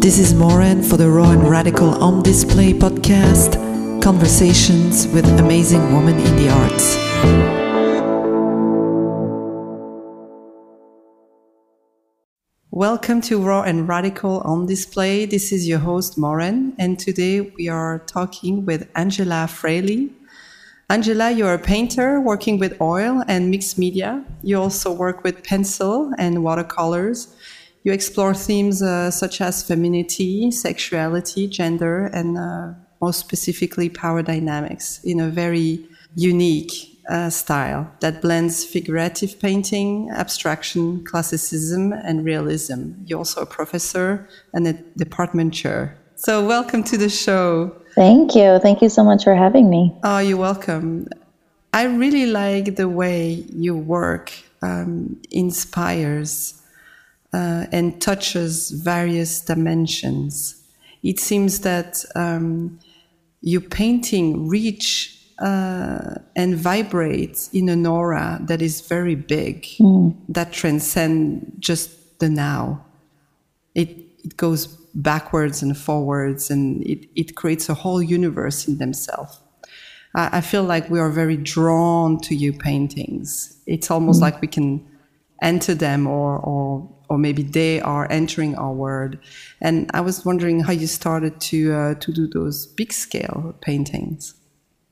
This is Maureen for the Raw and Radical on Display podcast conversations with amazing women in the arts. Welcome to Raw and Radical on Display. This is your host, Maureen, and today we are talking with Angela Fraleigh. Angela, you're a painter working with oil and mixed media. You also work with pencil and watercolors you explore themes uh, such as femininity, sexuality, gender, and uh, most specifically power dynamics in a very unique uh, style that blends figurative painting, abstraction, classicism, and realism. You're also a professor and a department chair. So, welcome to the show. Thank you. Thank you so much for having me. Oh, you're welcome. I really like the way your work um, inspires uh, and touches various dimensions. It seems that um, your painting reach uh, and vibrates in an aura that is very big, mm. that transcends just the now. It, it goes backwards and forwards, and it, it creates a whole universe in themselves. I, I feel like we are very drawn to your paintings. It's almost mm. like we can enter them or, or or maybe they are entering our world. And I was wondering how you started to uh, to do those big scale paintings.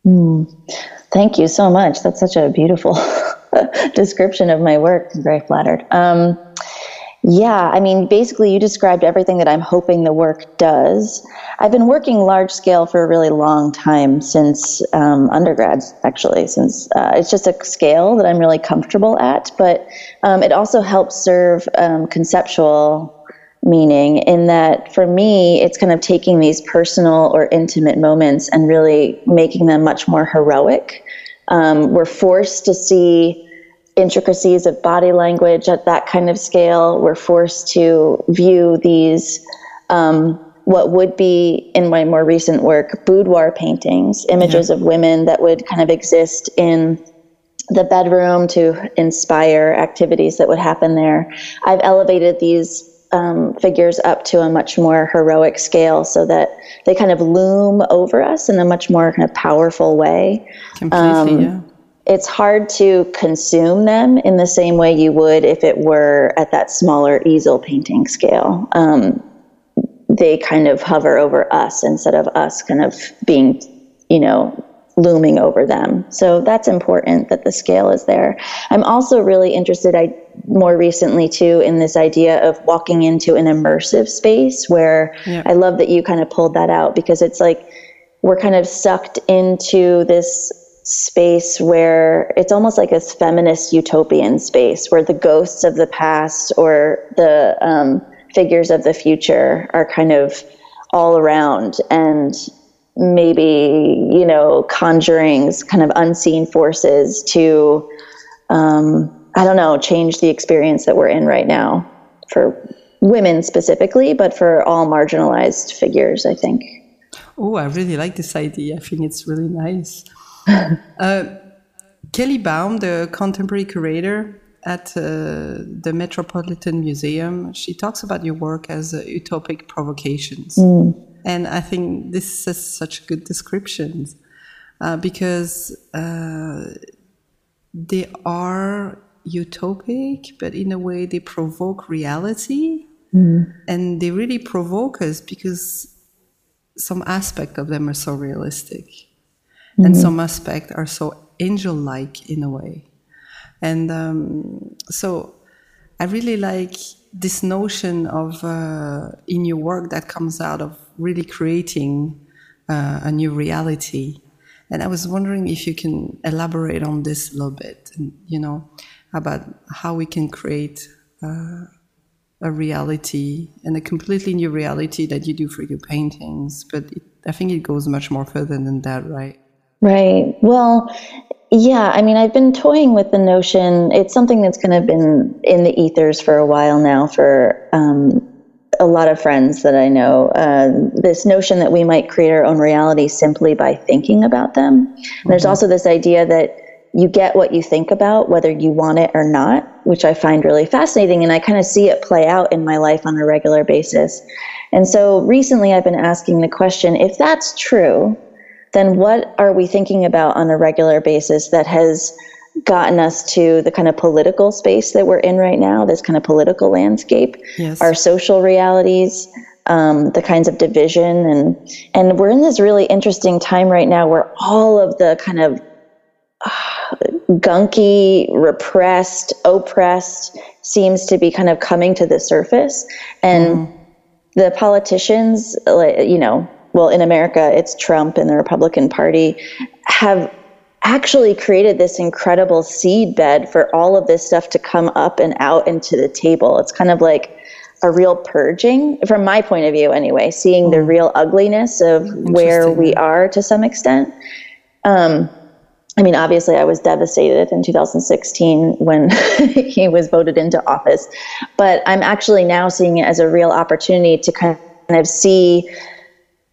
Mm. Thank you so much. That's such a beautiful description of my work. I'm very flattered. Um, yeah, I mean, basically, you described everything that I'm hoping the work does. I've been working large scale for a really long time since um, undergrad, actually, since uh, it's just a scale that I'm really comfortable at, but um, it also helps serve um, conceptual meaning in that for me, it's kind of taking these personal or intimate moments and really making them much more heroic. Um, we're forced to see intricacies of body language at that kind of scale. We're forced to view these, um, what would be in my more recent work, boudoir paintings, images yeah. of women that would kind of exist in the bedroom to inspire activities that would happen there. I've elevated these um, figures up to a much more heroic scale so that they kind of loom over us in a much more kind of powerful way. Completely, um, yeah it's hard to consume them in the same way you would if it were at that smaller easel painting scale. Um, they kind of hover over us instead of us kind of being, you know, looming over them. So that's important that the scale is there. I'm also really interested, I more recently too, in this idea of walking into an immersive space where yeah. I love that you kind of pulled that out because it's like we're kind of sucked into this space where it's almost like a feminist utopian space where the ghosts of the past or the um, figures of the future are kind of all around and maybe you know conjurings kind of unseen forces to um, i don't know change the experience that we're in right now for women specifically but for all marginalized figures i think. Oh i really like this idea. I think it's really nice uh, Kelly Baum, the contemporary curator at uh, the Metropolitan Museum, she talks about your work as uh, utopic provocations. Mm. And I think this is such good descriptions uh, because uh, they are utopic, but in a way they provoke reality. Mm. And they really provoke us because some aspect of them are so realistic mm-hmm. and some aspects are so angel-like in a way. And um, so i really like this notion of uh, in your work that comes out of really creating uh, a new reality. And i was wondering if you can elaborate on this a little bit and, you know about how we can create uh, a reality and a completely new reality that you do for your paintings but it, i think it goes much more further than that right Right. Well, yeah, I mean, I've been toying with the notion. It's something that's kind of been in the ethers for a while now for um, a lot of friends that I know. Uh, this notion that we might create our own reality simply by thinking about them. Mm-hmm. There's also this idea that you get what you think about, whether you want it or not. which I find really fascinating. And I kind of see it play out in my life on a regular basis. And so recently I've been asking the question if that's true, then what are we thinking about on a regular basis that has gotten us to the kind of political space that we're in right now, this kind of political landscape, yes. our social realities, um, the kinds of division, and and we're in this really interesting time right now where all of the kind of uh, gunky, repressed, oppressed seems to be kind of coming to the surface, and mm. the politicians, you know, well, in America, it's Trump and the Republican Party have actually created this incredible seed bed for all of this stuff to come up and out into the table. It's kind of like a real purging, from my point of view, anyway, seeing the mm. real ugliness of where we are to some extent. Um, I mean, obviously, I was devastated in 2016 when he was voted into office, but I'm actually now seeing it as a real opportunity to kind of see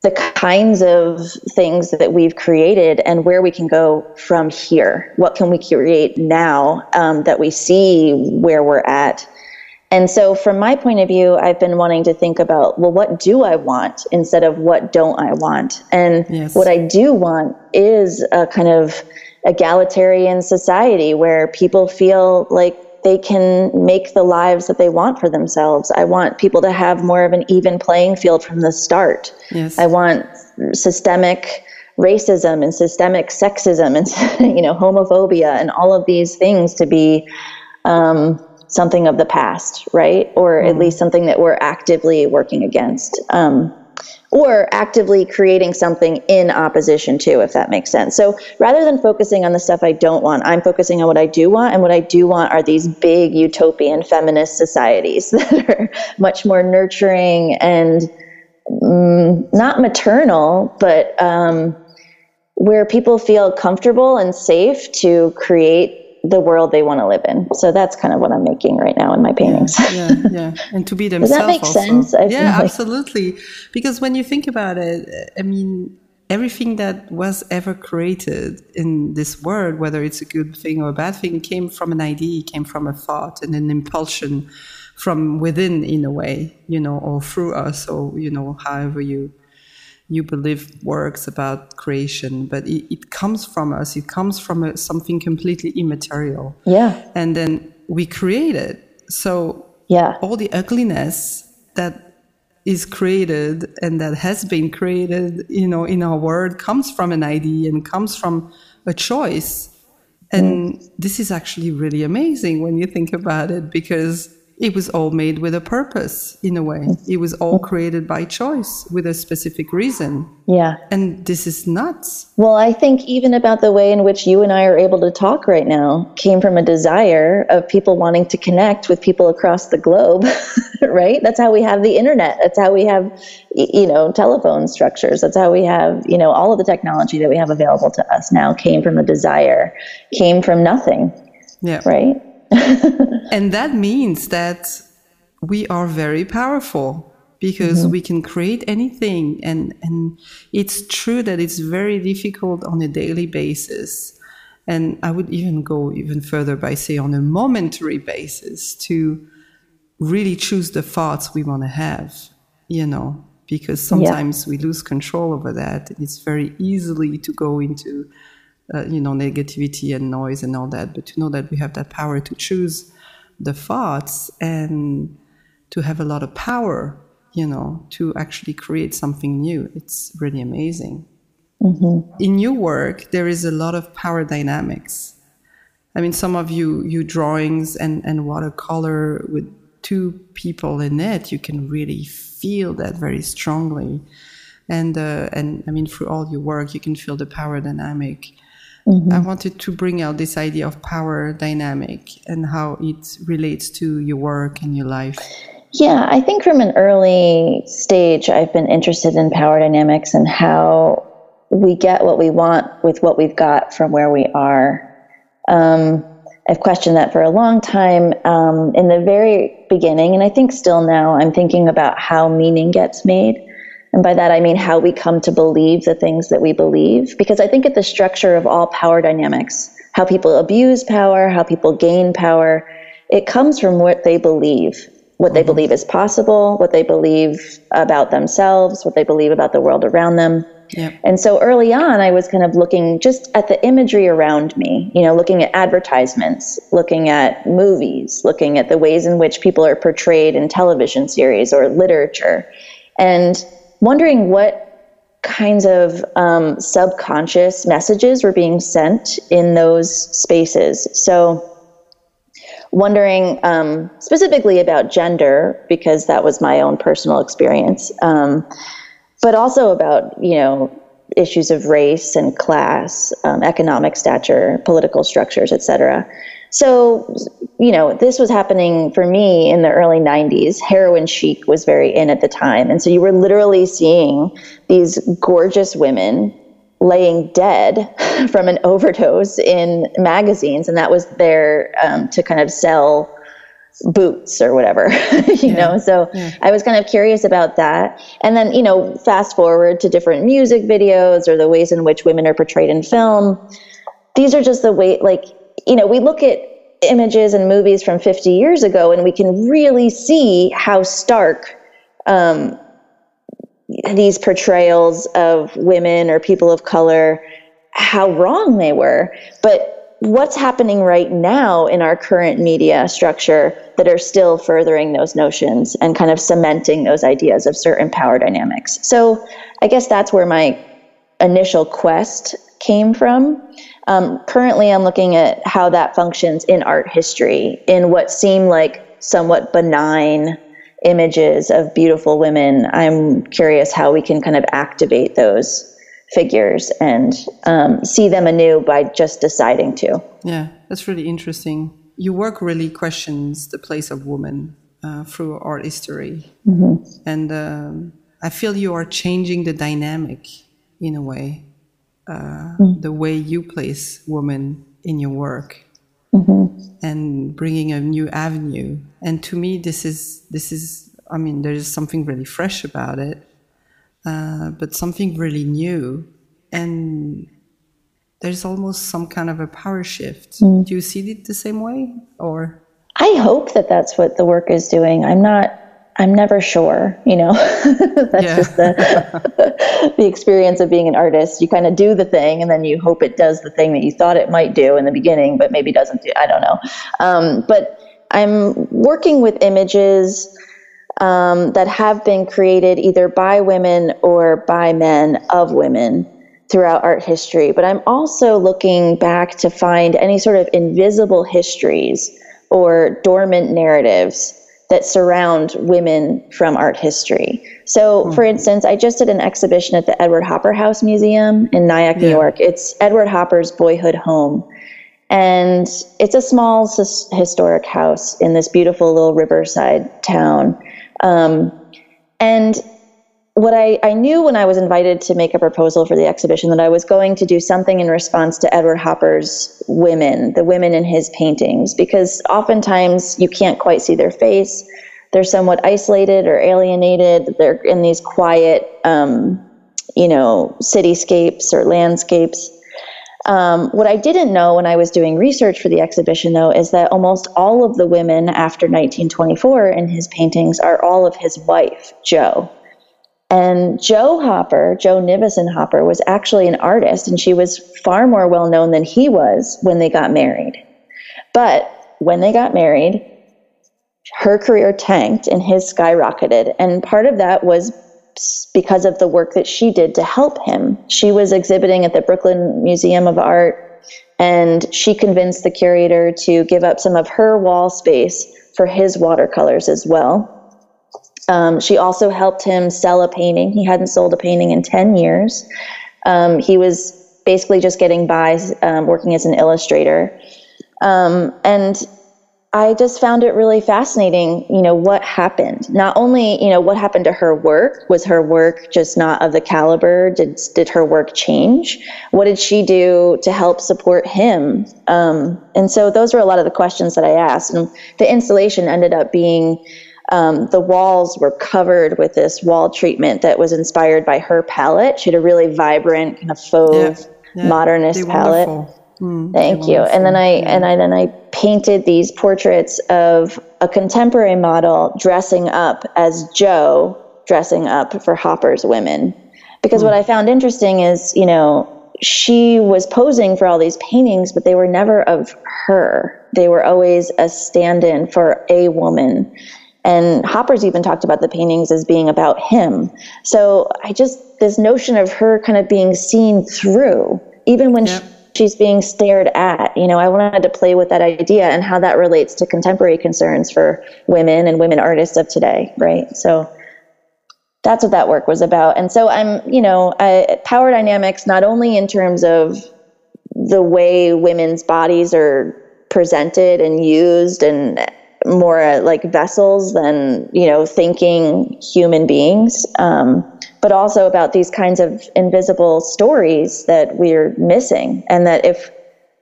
the kinds of things that we've created and where we can go from here. What can we create now um, that we see where we're at? And so, from my point of view, I've been wanting to think about, well, what do I want instead of what don't I want? And yes. what I do want is a kind of egalitarian society where people feel like they can make the lives that they want for themselves. I want people to have more of an even playing field from the start. Yes. I want systemic racism and systemic sexism and you know homophobia and all of these things to be um, something of the past, right? Or mm. at least something that we're actively working against. Um, or actively creating something in opposition to, if that makes sense. So rather than focusing on the stuff I don't want, I'm focusing on what I do want. And what I do want are these big utopian feminist societies that are much more nurturing and mm, not maternal, but um, where people feel comfortable and safe to create the world they want to live in. So that's kind of what I'm making right now in my paintings. Yeah, yeah, yeah. and to be themselves. Does that make also. sense? I yeah, like... absolutely. Because when you think about it, I mean, everything that was ever created in this world, whether it's a good thing or a bad thing, came from an idea, came from a thought and an impulsion from within, in a way, you know, or through us, or you know, however you you believe works about creation, but it, it comes from us. It comes from a, something completely immaterial. Yeah. And then we create it. So yeah, all the ugliness that is created and that has been created, you know, in our world comes from an idea and comes from a choice. And mm. this is actually really amazing when you think about it because it was all made with a purpose in a way. It was all mm-hmm. created by choice with a specific reason. Yeah. And this is nuts. Well, I think even about the way in which you and I are able to talk right now came from a desire of people wanting to connect with people across the globe, right? That's how we have the internet. That's how we have, you know, telephone structures. That's how we have, you know, all of the technology that we have available to us now came from a desire, came from nothing. Yeah. Right? and that means that we are very powerful because mm-hmm. we can create anything and and it's true that it's very difficult on a daily basis and i would even go even further by say on a momentary basis to really choose the thoughts we want to have you know because sometimes yeah. we lose control over that and it's very easily to go into uh, you know, negativity and noise and all that, but to know that we have that power to choose the thoughts and to have a lot of power, you know, to actually create something new. It's really amazing. Mm-hmm. In your work, there is a lot of power dynamics. I mean, some of you, you drawings and, and watercolor with two people in it, you can really feel that very strongly. And, uh, and I mean, through all your work, you can feel the power dynamic Mm-hmm. I wanted to bring out this idea of power dynamic and how it relates to your work and your life. Yeah, I think from an early stage, I've been interested in power dynamics and how we get what we want with what we've got from where we are. Um, I've questioned that for a long time. Um, in the very beginning, and I think still now, I'm thinking about how meaning gets made. And by that, I mean how we come to believe the things that we believe. Because I think at the structure of all power dynamics, how people abuse power, how people gain power, it comes from what they believe, what mm-hmm. they believe is possible, what they believe about themselves, what they believe about the world around them. Yep. And so early on, I was kind of looking just at the imagery around me, you know, looking at advertisements, looking at movies, looking at the ways in which people are portrayed in television series or literature, and wondering what kinds of um, subconscious messages were being sent in those spaces. So, wondering um, specifically about gender, because that was my own personal experience, um, but also about, you know, issues of race and class, um, economic stature, political structures, etc. So, you know, this was happening for me in the early 90s. Heroin chic was very in at the time. And so you were literally seeing these gorgeous women laying dead from an overdose in magazines. And that was there um, to kind of sell boots or whatever, you yeah. know? So yeah. I was kind of curious about that. And then, you know, fast forward to different music videos or the ways in which women are portrayed in film. These are just the way, like, you know, we look at images and movies from 50 years ago and we can really see how stark um, these portrayals of women or people of color how wrong they were. But what's happening right now in our current media structure that are still furthering those notions and kind of cementing those ideas of certain power dynamics? So i guess that's where my initial quest came from um, currently, I'm looking at how that functions in art history in what seem like somewhat benign images of beautiful women. I'm curious how we can kind of activate those figures and um, see them anew by just deciding to. Yeah, that's really interesting. Your work really questions the place of woman uh, through art history. Mm-hmm. And um, I feel you are changing the dynamic in a way mm. the way you place women in your work mm-hmm. and bringing a new avenue. And to me, this is this is I mean, there's something really fresh about it, uh, but something really new, and there's almost some kind of a power shift. Mm. Do you see it the same way, or? I hope that that's what the work is doing. I'm not I'm never sure, you know. That's just the the experience of being an artist. You kind of do the thing, and then you hope it does the thing that you thought it might do in the beginning, but maybe doesn't do. I don't know. Um, but I'm working with images um, that have been created either by women or by men of women throughout art history. But I'm also looking back to find any sort of invisible histories or dormant narratives that surround women from art history. So, mm-hmm. for instance, I just did an exhibition at the Edward Hopper House Museum in Nyack, New. York. It's Edward Hopper's boyhood home. And it's a small historic house in this beautiful little riverside town. Um, and what I, I knew when I was invited to make a proposal for the exhibition that I was going to do something in response to Edward Hopper's women, the women in his paintings, because oftentimes you can't quite see their face. They're somewhat isolated or alienated. They're in these quiet, um, you know, cityscapes or landscapes. Um, what I didn't know when I was doing research for the exhibition, though, is that almost all of the women after 1924 in his paintings are all of his wife, Jo. And Jo Hopper, Jo Nivison Hopper, was actually an artist, and she was far more well known than he was when they got married. But when they got married, her career tanked and his skyrocketed. And part of that was because of the work that she did to help him. She was exhibiting at the Brooklyn Museum of Art, and she convinced the curator to give up some of her wall space for his watercolors as well. Um, she also helped him sell a painting. He hadn't sold a painting in 10 years. Um, he was basically just getting by um, working as an illustrator. Um, and I just found it really fascinating, you know, what happened. Not only, you know, what happened to her work, was her work just not of the caliber? Did, did her work change? What did she do to help support him? Um, and so those were a lot of the questions that I asked. And the installation ended up being um, the walls were covered with this wall treatment that was inspired by her palette. She had a really vibrant, kind of fauve, yeah, yeah, modernist palette. Mm, Thank you. And then I yeah. and I then I painted these portraits of a contemporary model dressing up as Jo, dressing up for Hopper's women. Because mm. what I found interesting is, you know, she was posing for all these paintings, but they were never of her. They were always a stand in for a woman. And Hopper's even talked about the paintings as being about him. So I just, this notion of her kind of being seen through, even when yep. she's being stared at, you know, I wanted to play with that idea and how that relates to contemporary concerns for women and women artists of today, right? So that's what that work was about. And so I'm, you know, I, power dynamics, not only in terms of the way women's bodies are presented and used and more uh, like vessels than you know thinking human beings. Um, but also about these kinds of invisible stories that we're missing. And that if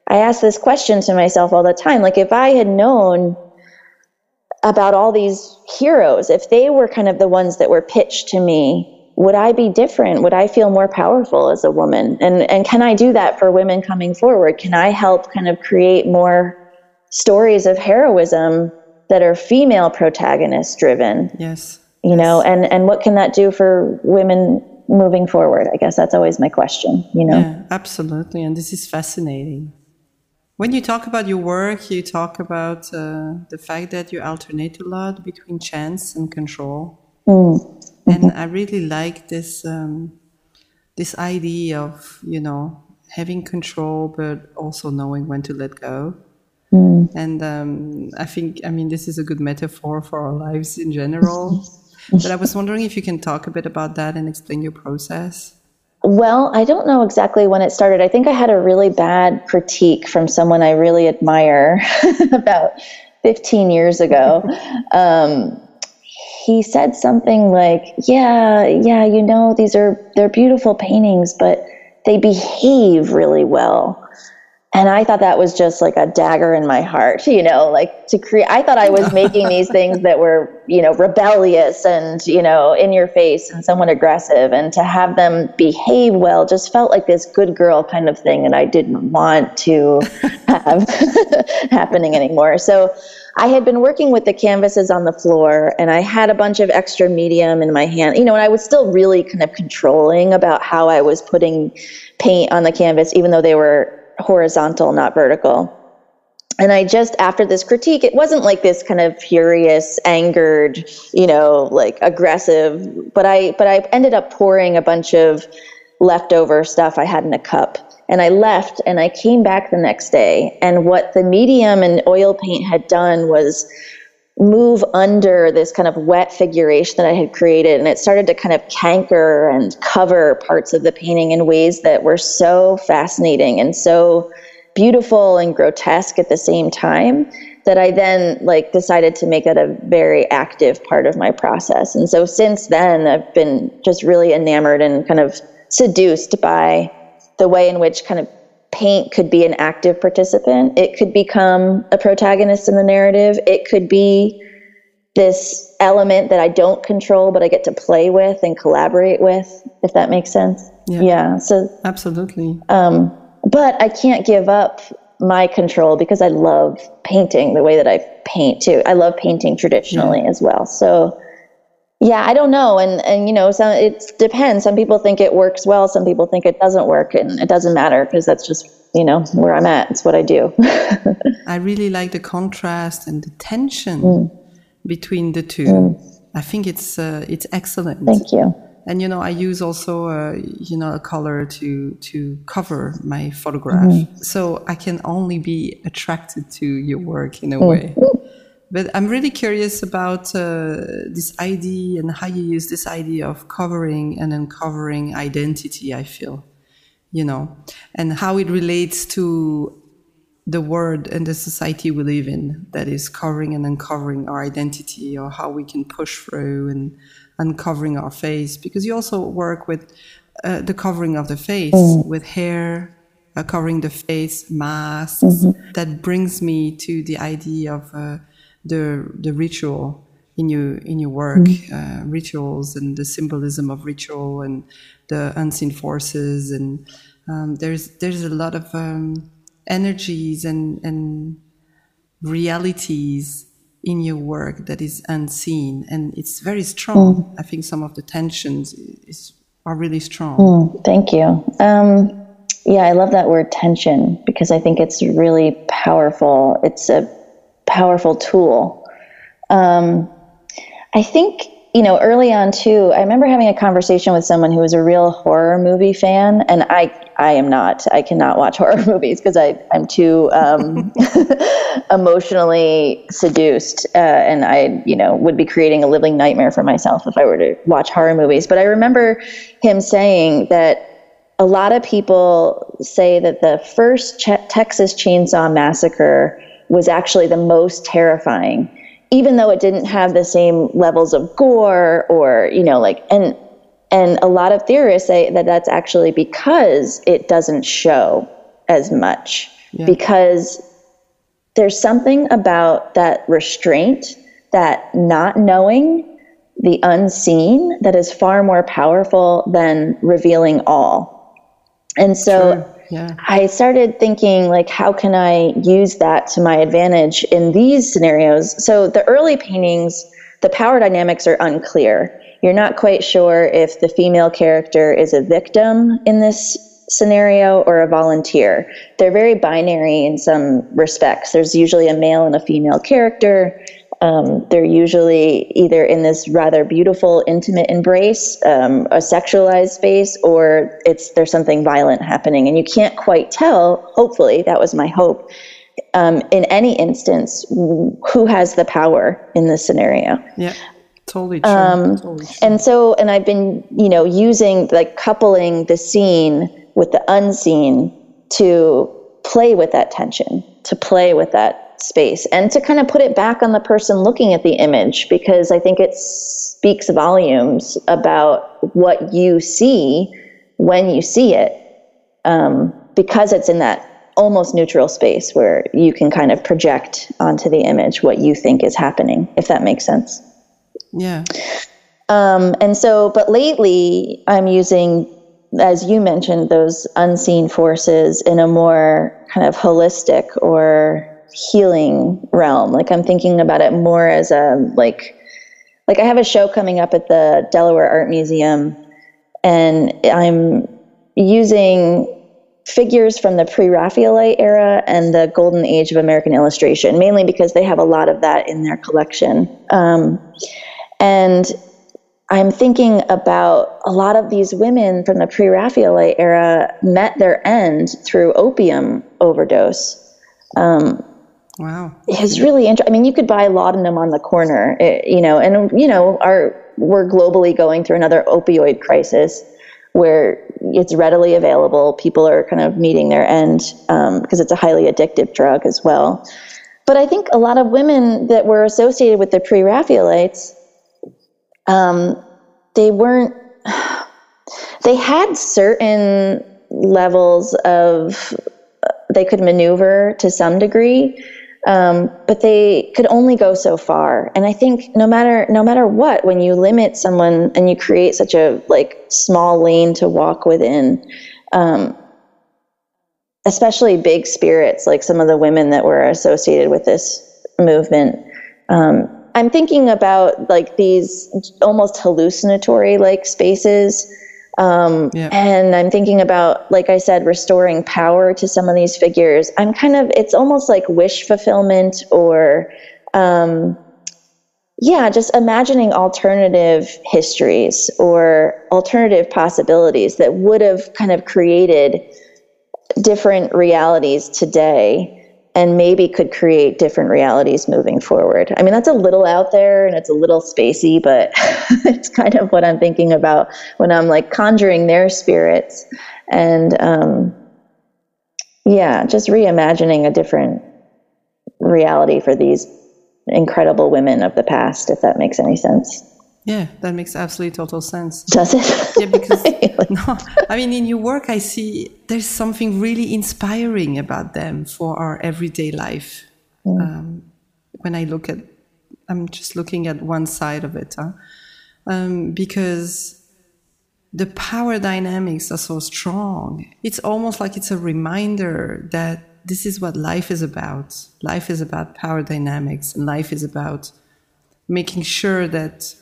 i ask this question to myself all the time like if i had known about all these heroes if they were kind of the ones that were pitched to me would i be different? Would i feel more powerful as a woman? And and can i do that for women coming forward? Can i help kind of create more stories of heroism that are female protagonist driven. Yes. You know, and and what can that do for women moving forward? I guess that's always my question, you know. Yeah, absolutely. And this is fascinating. When you talk about your work, you talk about uh, the fact that you alternate a lot between chance and control. Mm. Mm-hmm. And I really like this um, this idea of you know having control, but also knowing when to let go. Mm. And um, I think, I mean, this is a good metaphor for our lives in general. but I was wondering if you can talk a bit about that and explain your process. Well, I don't know exactly when it started. I think I had a really bad critique from someone I really admire about 15 years ago. um, he said something like, "Yeah, yeah, you know, these are they're beautiful paintings, but they behave really well." And I thought that was just like a dagger in my heart, you know, like to create. I thought I was making these things that were, you know, rebellious and, you know, in your face and somewhat aggressive. And to have them behave well just felt like this good girl kind of thing that I didn't want to have happening anymore. So I had been working with the canvases on the floor and I had a bunch of extra medium in my hand, you know, and I was still really kind of controlling about how I was putting paint on the canvas, even though they were horizontal, not vertical. And I just, after this critique, it wasn't like this kind of furious, angered, you know, like aggressive, but I, but I ended up pouring a bunch of leftover stuff I had in a cup. And I left and I came back the next day. And what the medium and oil paint had done was move under this kind of wet figuration that I had created. And it started to kind of canker and cover parts of the painting in ways that were so fascinating and so beautiful and grotesque at the same time that I then like decided to make it a very active part of my process. And so since then I've been just really enamored and kind of seduced by the way in which kind of paint could be an active participant. It could become a protagonist in the narrative. It could be this element that I don't control, but I get to play with and collaborate with, if that makes sense. Yeah. yeah so absolutely. Um, but I can't give up my control because I love painting the way that I paint too. I love painting traditionally yeah. as well. So yeah, I don't know, and and you know, some it depends. Some people think it works well, some people think it doesn't work, and it doesn't matter because that's just you know where I'm at. It's what I do. I really like the contrast and the tension mm. between the two. Mm. I think it's uh, it's excellent. Thank you. And you know, I use also uh, you know a color to to cover my photograph, mm-hmm. so I can only be attracted to your work in a mm. way. But I'm really curious about uh, this idea and how you use this idea of covering and uncovering identity, I feel, you know, and how it relates to the world and the society we live in that is covering and uncovering our identity or how we can push through and uncovering our face. Because you also work with uh, the covering of the face mm. with hair, uh, covering the face, masks. Mm-hmm. That brings me to the idea of uh, the the ritual in your in your work, mm-hmm. uh, rituals and the symbolism of ritual and the unseen forces and um, there's there's a lot of um, energies and, and realities in your work that is unseen. And it's very strong. Mm. i think some of the tensions is, are really strong. Mm, thank you. Um, yeah i love that word tension because i think it's really powerful. It's a powerful tool um, i think you know, early on too, I remember having a conversation with someone who was a real horror movie fan, and I, I am not. I cannot watch horror movies because I'm too um, emotionally seduced, uh, and I, you know, would be creating a living nightmare for myself if I were to watch horror movies. But I remember him saying that a lot of people say that the first Ch- Texas Chainsaw Massacre was actually the most terrifying even though it didn't have the same levels of gore or you know like and and a lot of theorists say that that's actually because it doesn't show as much yeah. because there's something about that restraint that not knowing the unseen that is far more powerful than revealing all and so True yeah. I started thinking like how can I use that to my advantage in these scenarios? So the early paintings, the power dynamics are unclear. You're not quite sure if the female character is a victim in this scenario or a volunteer. They're very binary in some respects. There's usually a male and a female character. Um, they're usually either in this rather beautiful, intimate embrace, um, a sexualized space, or it's there's something violent happening, and you can't quite tell. Hopefully, that was my hope. Um, in any instance, who has the power in this scenario? Yeah, totally true. Um, totally true. And so, and I've been, you know, using like coupling the seen with the unseen to play with that tension, to play with that space and to kind of put it back on the person looking at the image because I think it speaks volumes about what you see when you see it um, because it's in that almost neutral space where you can kind of project onto the image what you think is happening, if that makes sense. Yeah. Um, and so, but lately I'm using, as you mentioned, those unseen forces in a more kind of holistic or healing realm. Like I'm thinking about it more as a like like I have a show coming up at the Delaware Art Museum and I'm using figures from the pre-Raphaelite era and the golden age of American illustration, mainly because they have a lot of that in their collection. Um, and I'm thinking about a lot of these women from the pre-Raphaelite era met their end through opium overdose. Um, Wow. It's really interesting. I mean, you could buy laudanum on the corner, eh, you know, and, you know, our, we're globally going through another opioid crisis where it's readily available. People are kind of meeting their end because um, it's a highly addictive drug as well. But I think a lot of women that were associated with the pre Raphaelites, um, they weren't, they had certain levels of, they could maneuver to some degree um, but they could only go so far. And I think no matter no matter what, when you limit someone and you create such a like small lane to walk within, um, especially big spirits like some of the women that were associated with this movement. Um, I'm thinking about like these almost hallucinatory like spaces um, yeah. And I'm thinking about, like I said, restoring power to some of these figures. I'm kind of, it's almost like wish fulfillment or, um, yeah, just imagining alternative histories or alternative possibilities that would have kind of created different realities today and maybe could create different realities moving forward. I mean, that's a little out there and it's a little spacey, but it's kind of what I'm thinking about when I'm like conjuring their spirits and, um, yeah, just reimagining a different reality for these incredible women of the past, if that makes any sense. Yeah, that makes absolutely total sense. Does it? yeah, because no, I mean, in your work, I see there's something really inspiring about them for our everyday life. Mm. Um, when I look at, I'm just looking at one side of it, huh? um, because the power dynamics are so strong. It's almost like it's a reminder that this is what life is about. Life is about power dynamics, and life is about making sure that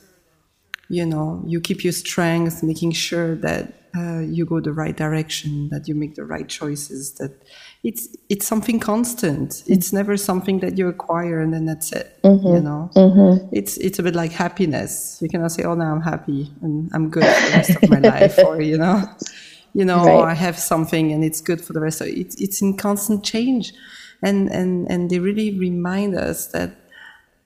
you know you keep your strength, making sure that uh, you go the right direction, that you make the right choices. That it's it's something constant. It's never something that you acquire and then that's it. Mm-hmm. You know, mm-hmm. it's it's a bit like happiness. You cannot say, "Oh, now I'm happy and I'm good for the rest of my life," or you know, you know, right. I have something and it's good for the rest of it. It's it's in constant change, and and and they really remind us that.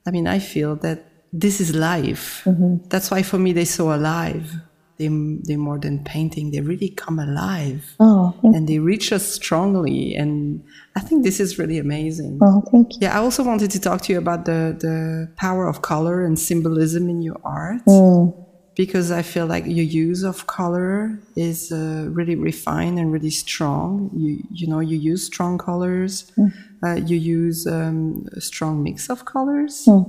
I mean, I feel that this is life. Mm-hmm. That's why for me they're so alive. They they more than painting. They really come alive. Oh, and they reach us strongly. And i think this is really amazing. Oh thank you. Yeah i also wanted to talk to you about the the power of color and symbolism in your art. Mm. because i feel like your use of color is uh, really refined and really strong. You you know you use strong colors. Mm. uh, you use um, a strong mix of colors. Mm.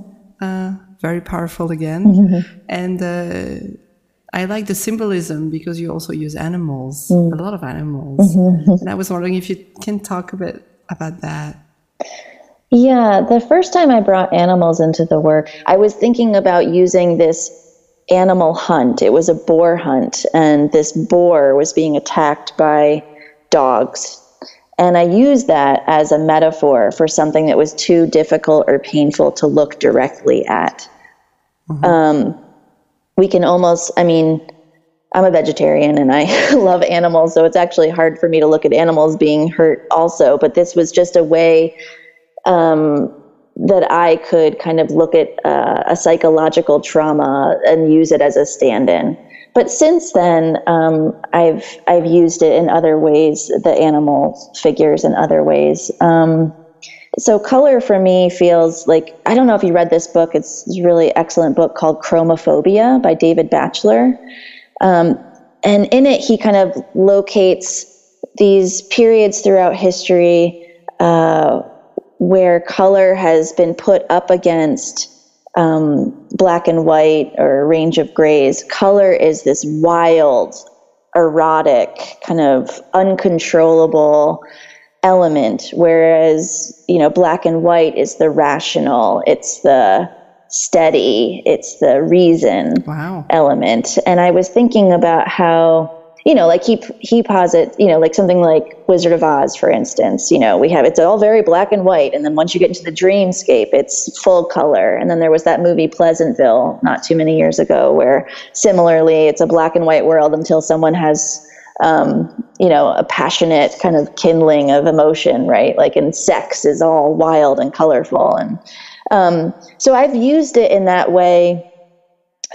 uh, very powerful again mm-hmm. and uh, I like the symbolism because you also use animals, mm. a lot of animals. Mm-hmm. And I was wondering if you can talk a bit about that. Yeah, the first time I brought animals into the work, I was thinking about using this animal hunt. It was a boar hunt, and this boar was being attacked by dogs. And I use that as a metaphor for something that was too difficult or painful to look directly at. Mm-hmm. Um, we can almost, I mean, I'm a vegetarian and I love animals, so it's actually hard for me to look at animals being hurt also. But this was just a way um, that I could kind of look at uh, a psychological trauma and use it as a stand-in. But since then, um, I've I've used it in other ways, the animal figures in other ways. Um, so color for me feels like I don't know if you read this book. It's a really excellent book called Chromophobia by David Batchelor. Um, and in it, he kind of locates these periods throughout history uh, where color has been put up against um, black and white or a range of grays. Color is this wild, erotic, kind of uncontrollable element, whereas, you know, black and white is the rational, it's the steady, it's the reason wow. element. And I was thinking about how, you know, like he he posits, you know, like something like Wizard of Oz, for instance. You know, we have it's all very black and white, and then once you get into the dreamscape, it's full color. And then there was that movie Pleasantville not too many years ago, where similarly it's a black and white world until someone has um, you know, a passionate kind of kindling of emotion, right? Like in sex is all wild and colorful. And um, so I've used it in that way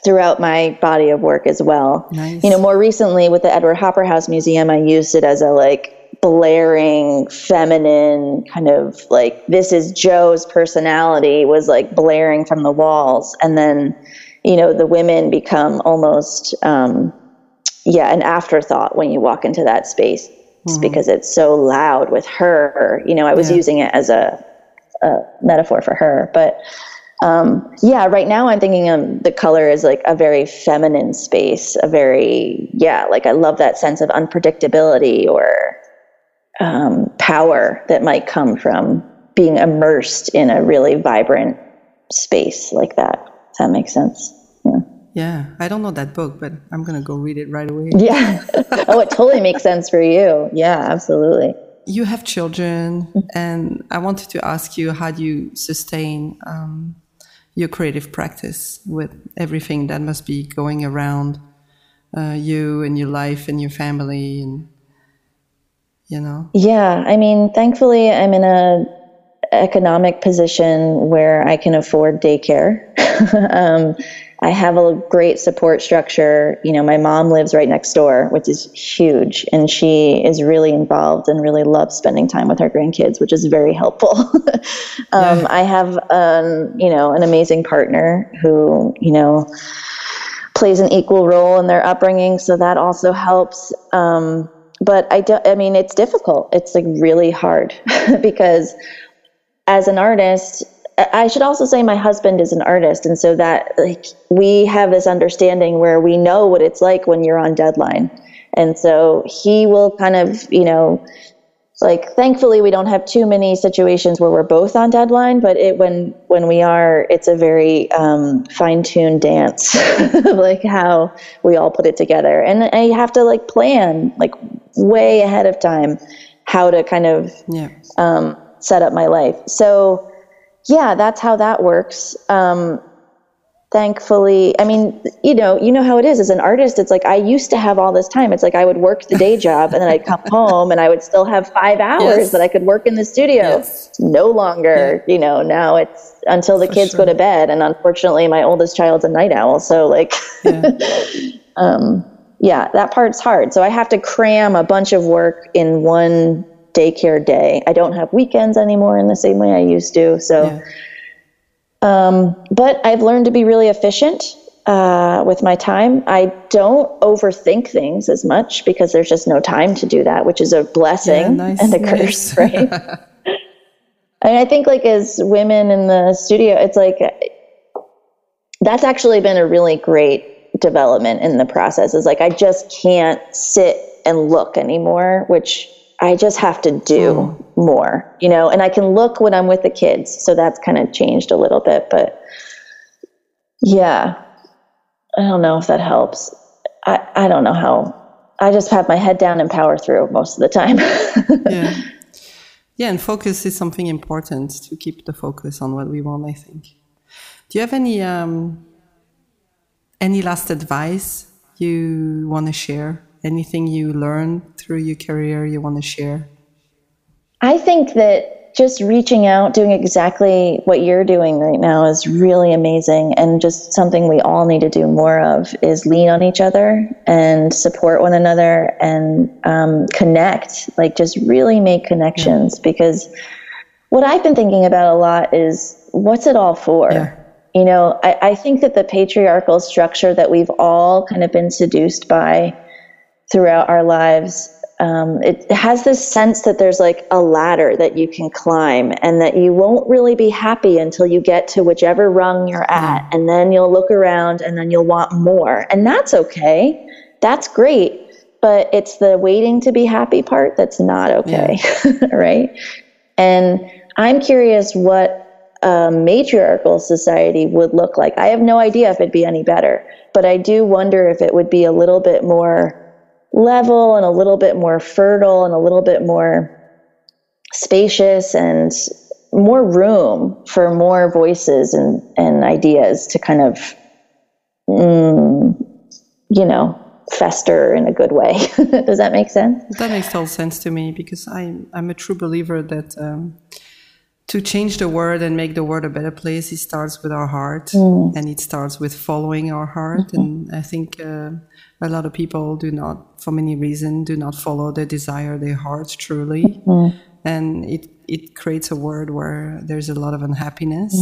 throughout my body of work as well. Nice. You know, more recently with the Edward Hopper House Museum, I used it as a like blaring, feminine kind of like, this is Jo's personality was like blaring from the walls. And then, you know, the women become almost, um, yeah, an afterthought when you walk into that space mm-hmm. because it's so loud with her. You know, I was yeah. using it as a, a, metaphor for her, but um, yeah, right now I'm thinking of the color is like a very feminine space, a very yeah, like I love that sense of unpredictability or um, power that might come from being immersed in a really vibrant space like that. Does that make sense? Yeah. Yeah, I don't know that book, but I'm gonna go read it right away. Yeah. oh, it totally makes sense for you. Yeah, absolutely. You have children, and I wanted to ask you how do you sustain um, your creative practice with everything that must be going around uh, you and your life and your family, and you know. Yeah, I mean, thankfully, I'm in a economic position where I can afford daycare. um, I have a great support structure. You know, my mom lives right next door, which is huge, and she is really involved and really loves spending time with her grandkids, which is very helpful. um, yeah. I have, um, you know, an amazing partner who, you know, plays an equal role in their upbringing, so that also helps. Um, but I, do, I mean, it's difficult. It's like really hard because as an artist, I should also say my husband is an artist, and so that like we have this understanding where we know what it's like when you're on deadline, and so he will kind of you know like thankfully we don't have too many situations where we're both on deadline but it when when we are it's a very um, fine-tuned dance like how we all put it together. And i have to like plan like way ahead of time how to kind of Yeah. um, set up my life. So yeah that's how that works. Um, thankfully i mean you know you know how it is. As an artist it's like i used to have all this time. It's like i would work the day job and then i'd come home and i would still have five hours Yes. that i could work in the studio. Yes. no longer you know now it's until the For kids go to bed and unfortunately my oldest child's a night owl so like Yeah. yeah that part's hard. So i have to cram a bunch of work in one daycare day i don't have weekends anymore in the same way i used to so yeah. but I've learned to be really efficient uh, with my time. I don't overthink things as much because there's just no time to do that, which is a blessing Yeah, nice, and a nice. curse, right? I mean, I think like as women in the studio, it's like that's actually been a really great development in the process. Is like I just can't sit and look anymore, which I just have to do more, you know. And I can look when I'm with the kids, so that's kind of changed a little bit. But yeah, I don't know if that helps. I I don't know how. I just have my head down and power through most of the time. yeah. Yeah, and focus is something important to keep the focus on what we want, I think. Do you have any um, any last advice you want to share? Anything you learned through your career you want to share? I think that just reaching out, doing exactly what you're doing right now is really amazing. And just something we all need to do more of is lean on each other and support one another and um, connect, like just really make connections. Because what I've been thinking about a lot is what's it all for? Yeah. You know, I, I think that the patriarchal structure that we've all kind of been seduced by throughout our lives. Um, it has this sense that there's like a ladder that you can climb and that you won't really be happy until you get to whichever rung you're at. And then you'll look around and then you'll want more. And that's okay. That's great. But it's the waiting to be happy part that's not okay. right. And I'm curious what a matriarchal society would look like. I have no idea if it'd be any better, but I do wonder if it would be a little bit more level and a little bit more fertile and a little bit more spacious and more room for more voices and, and ideas to kind of, mm, you know, fester in a good way. Does that make sense? That makes total sense to me because I'm I'm a true believer that um, to change the world and make the world a better place, it starts with our heart and it starts with following our heart. And I think uh, a lot of people do not, for many reasons, do not follow their desire, their heart truly, and it it creates a world where there's a lot of unhappiness.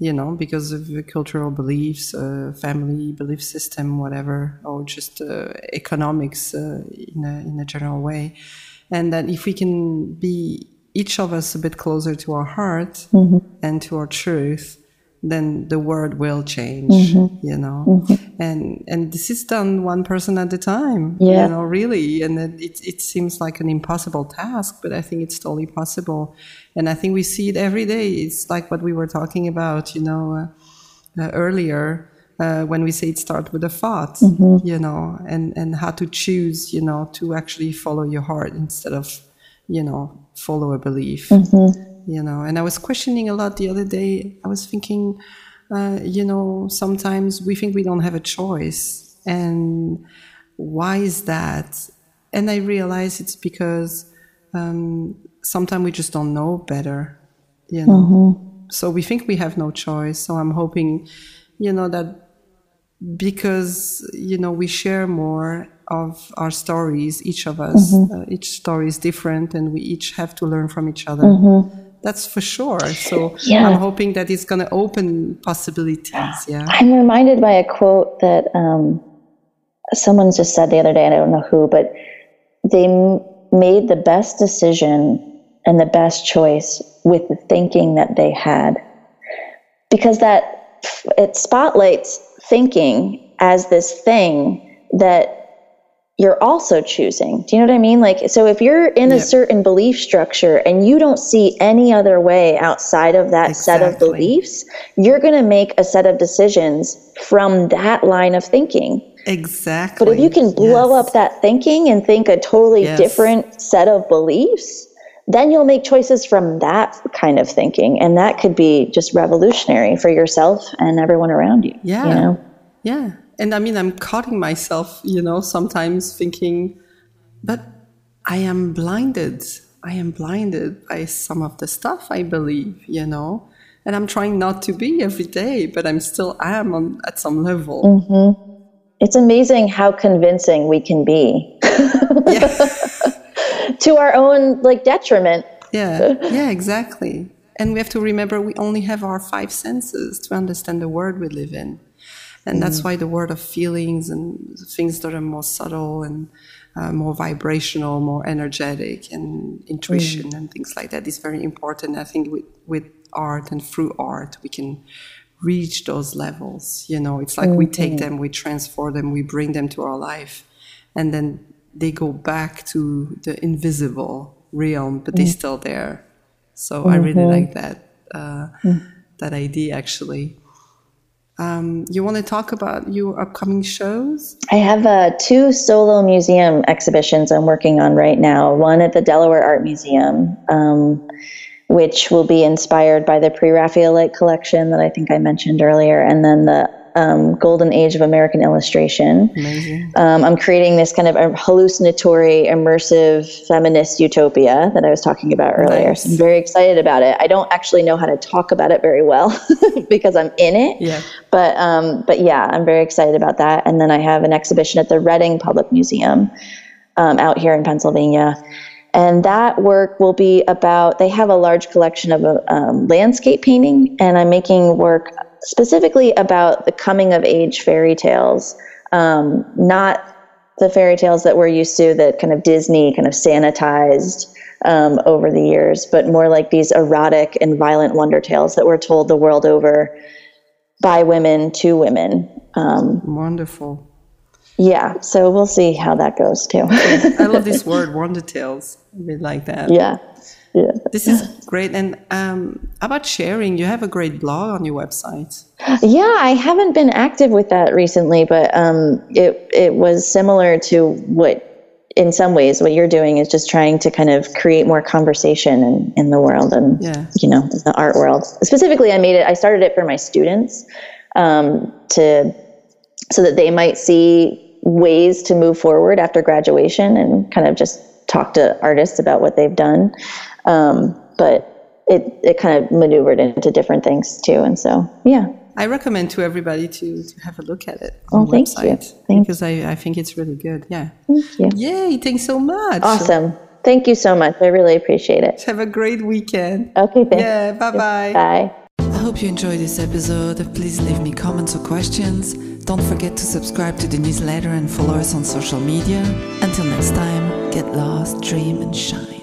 You know, because of cultural beliefs, uh, family belief system, whatever, or just uh, economics uh, in a in a general way, and that if we can be each of us a bit closer to our heart and to our truth, then the world will change, you know. And and this is done one person at a time, Yeah. you know, really. And it, it seems like an impossible task, but I think it's totally possible. And I think we see it every day. It's like what we were talking about, you know, uh, uh, earlier. Uh, when we say it starts with a thought, you know, and, and how to choose, you know, to actually follow your heart instead of, you know, follow a belief, you know. And I was questioning a lot the other day. I was thinking, uh, you know, sometimes we think we don't have a choice. And why is that? And I realize it's because um, sometimes we just don't know better, you know. So we think we have no choice. So I'm hoping, you know, that because you know we share more of our stories each of us uh, each story is different and we each have to learn from each other. That's for sure. So Yeah. i'm hoping that it's going to open possibilities yeah. I'm reminded by a quote that um, someone just said the other day, and I don't know who, but they m- made the best decision and the best choice with the thinking that they had. Because that it spotlights thinking as this thing that you're also choosing. Do you know what I mean? Like, so if you're in a certain belief structure and you don't see any other way outside of that set of beliefs, you're going to make a set of decisions from that line of thinking. Exactly. But if you can blow Yes. up that thinking and think a totally Yes. different set of beliefs, then you'll make choices from that kind of thinking. And that could be just revolutionary for yourself and everyone around you. Yeah. You know? Yeah. And I mean, I'm cutting myself, you know, sometimes thinking, but I am blinded. I am blinded by some of the stuff I believe, you know, and I'm trying not to be every day, but I'm still am on, at some level. Mm. It's amazing how convincing we can be to our own like detriment. Yeah. Yeah, exactly. And we have to remember we only have our five senses to understand the world we live in. And that's mm. why the world of feelings and things that are more subtle and uh, more vibrational, more energetic, and intuition mm. and things like that is very important. I think with, with art and through art, we can reach those levels. You know, it's like we mm-hmm. take them, we transform them, we bring them to our life, and then they go back to the invisible realm, but they're mm. still there. So I really mm-hmm. like that uh, that idea actually. Um, you want to talk about your upcoming shows? I have uh, two solo museum exhibitions I'm working on right now. One at the Delaware Art Museum, um, which will be inspired by the Pre Raphaelite collection that I think I mentioned earlier, and then the um, Golden Age of American Illustration. Amazing. Um, I'm creating this kind of a hallucinatory, immersive feminist utopia that I was talking about earlier. So I'm very excited about it. I don't actually know how to talk about it very well because I'm in it. Yeah. But um, but yeah, I'm very excited about that. And then I have an exhibition at the Reading Public Museum um, out here in Pennsylvania. And that work will be about, they have a large collection of um, landscape painting, and I'm making work specifically about the coming of age fairy tales, um, not the fairy tales that we're used to that kind of Disney kind of sanitized um, over the years, but more like these erotic and violent wonder tales that were told the world over by women to women. Um, Wonderful. yeah, so we'll see how that goes too. I love this word, wonder tales. I really like that. yeah, yeah. This is great. And um, about sharing? You have a great blog on your website. Yeah, I haven't been active with that recently, but um, it it was similar to what, in some ways, what you're doing is just trying to kind of create more conversation in, in the world and Yeah. you know the art world. Specifically, I made it. I started it for my students um, to so that they might see ways to move forward after graduation and kind of just talk to artists about what they've done. Um, but it it kind of maneuvered into different things too, and so yeah. I recommend to everybody to, to have a look at it Oh, on the thank you. Thank because I, I think it's really good. Yeah. Thank you. Yay! Thanks so much. Awesome. Thank you so much. I really appreciate it. Have a great weekend. Okay, thanks. Yeah. Bye bye. Bye. I hope you enjoyed this episode. Please leave me comments or questions. Don't forget to subscribe to the newsletter and follow us on social media. Until next time, get lost, dream, and shine.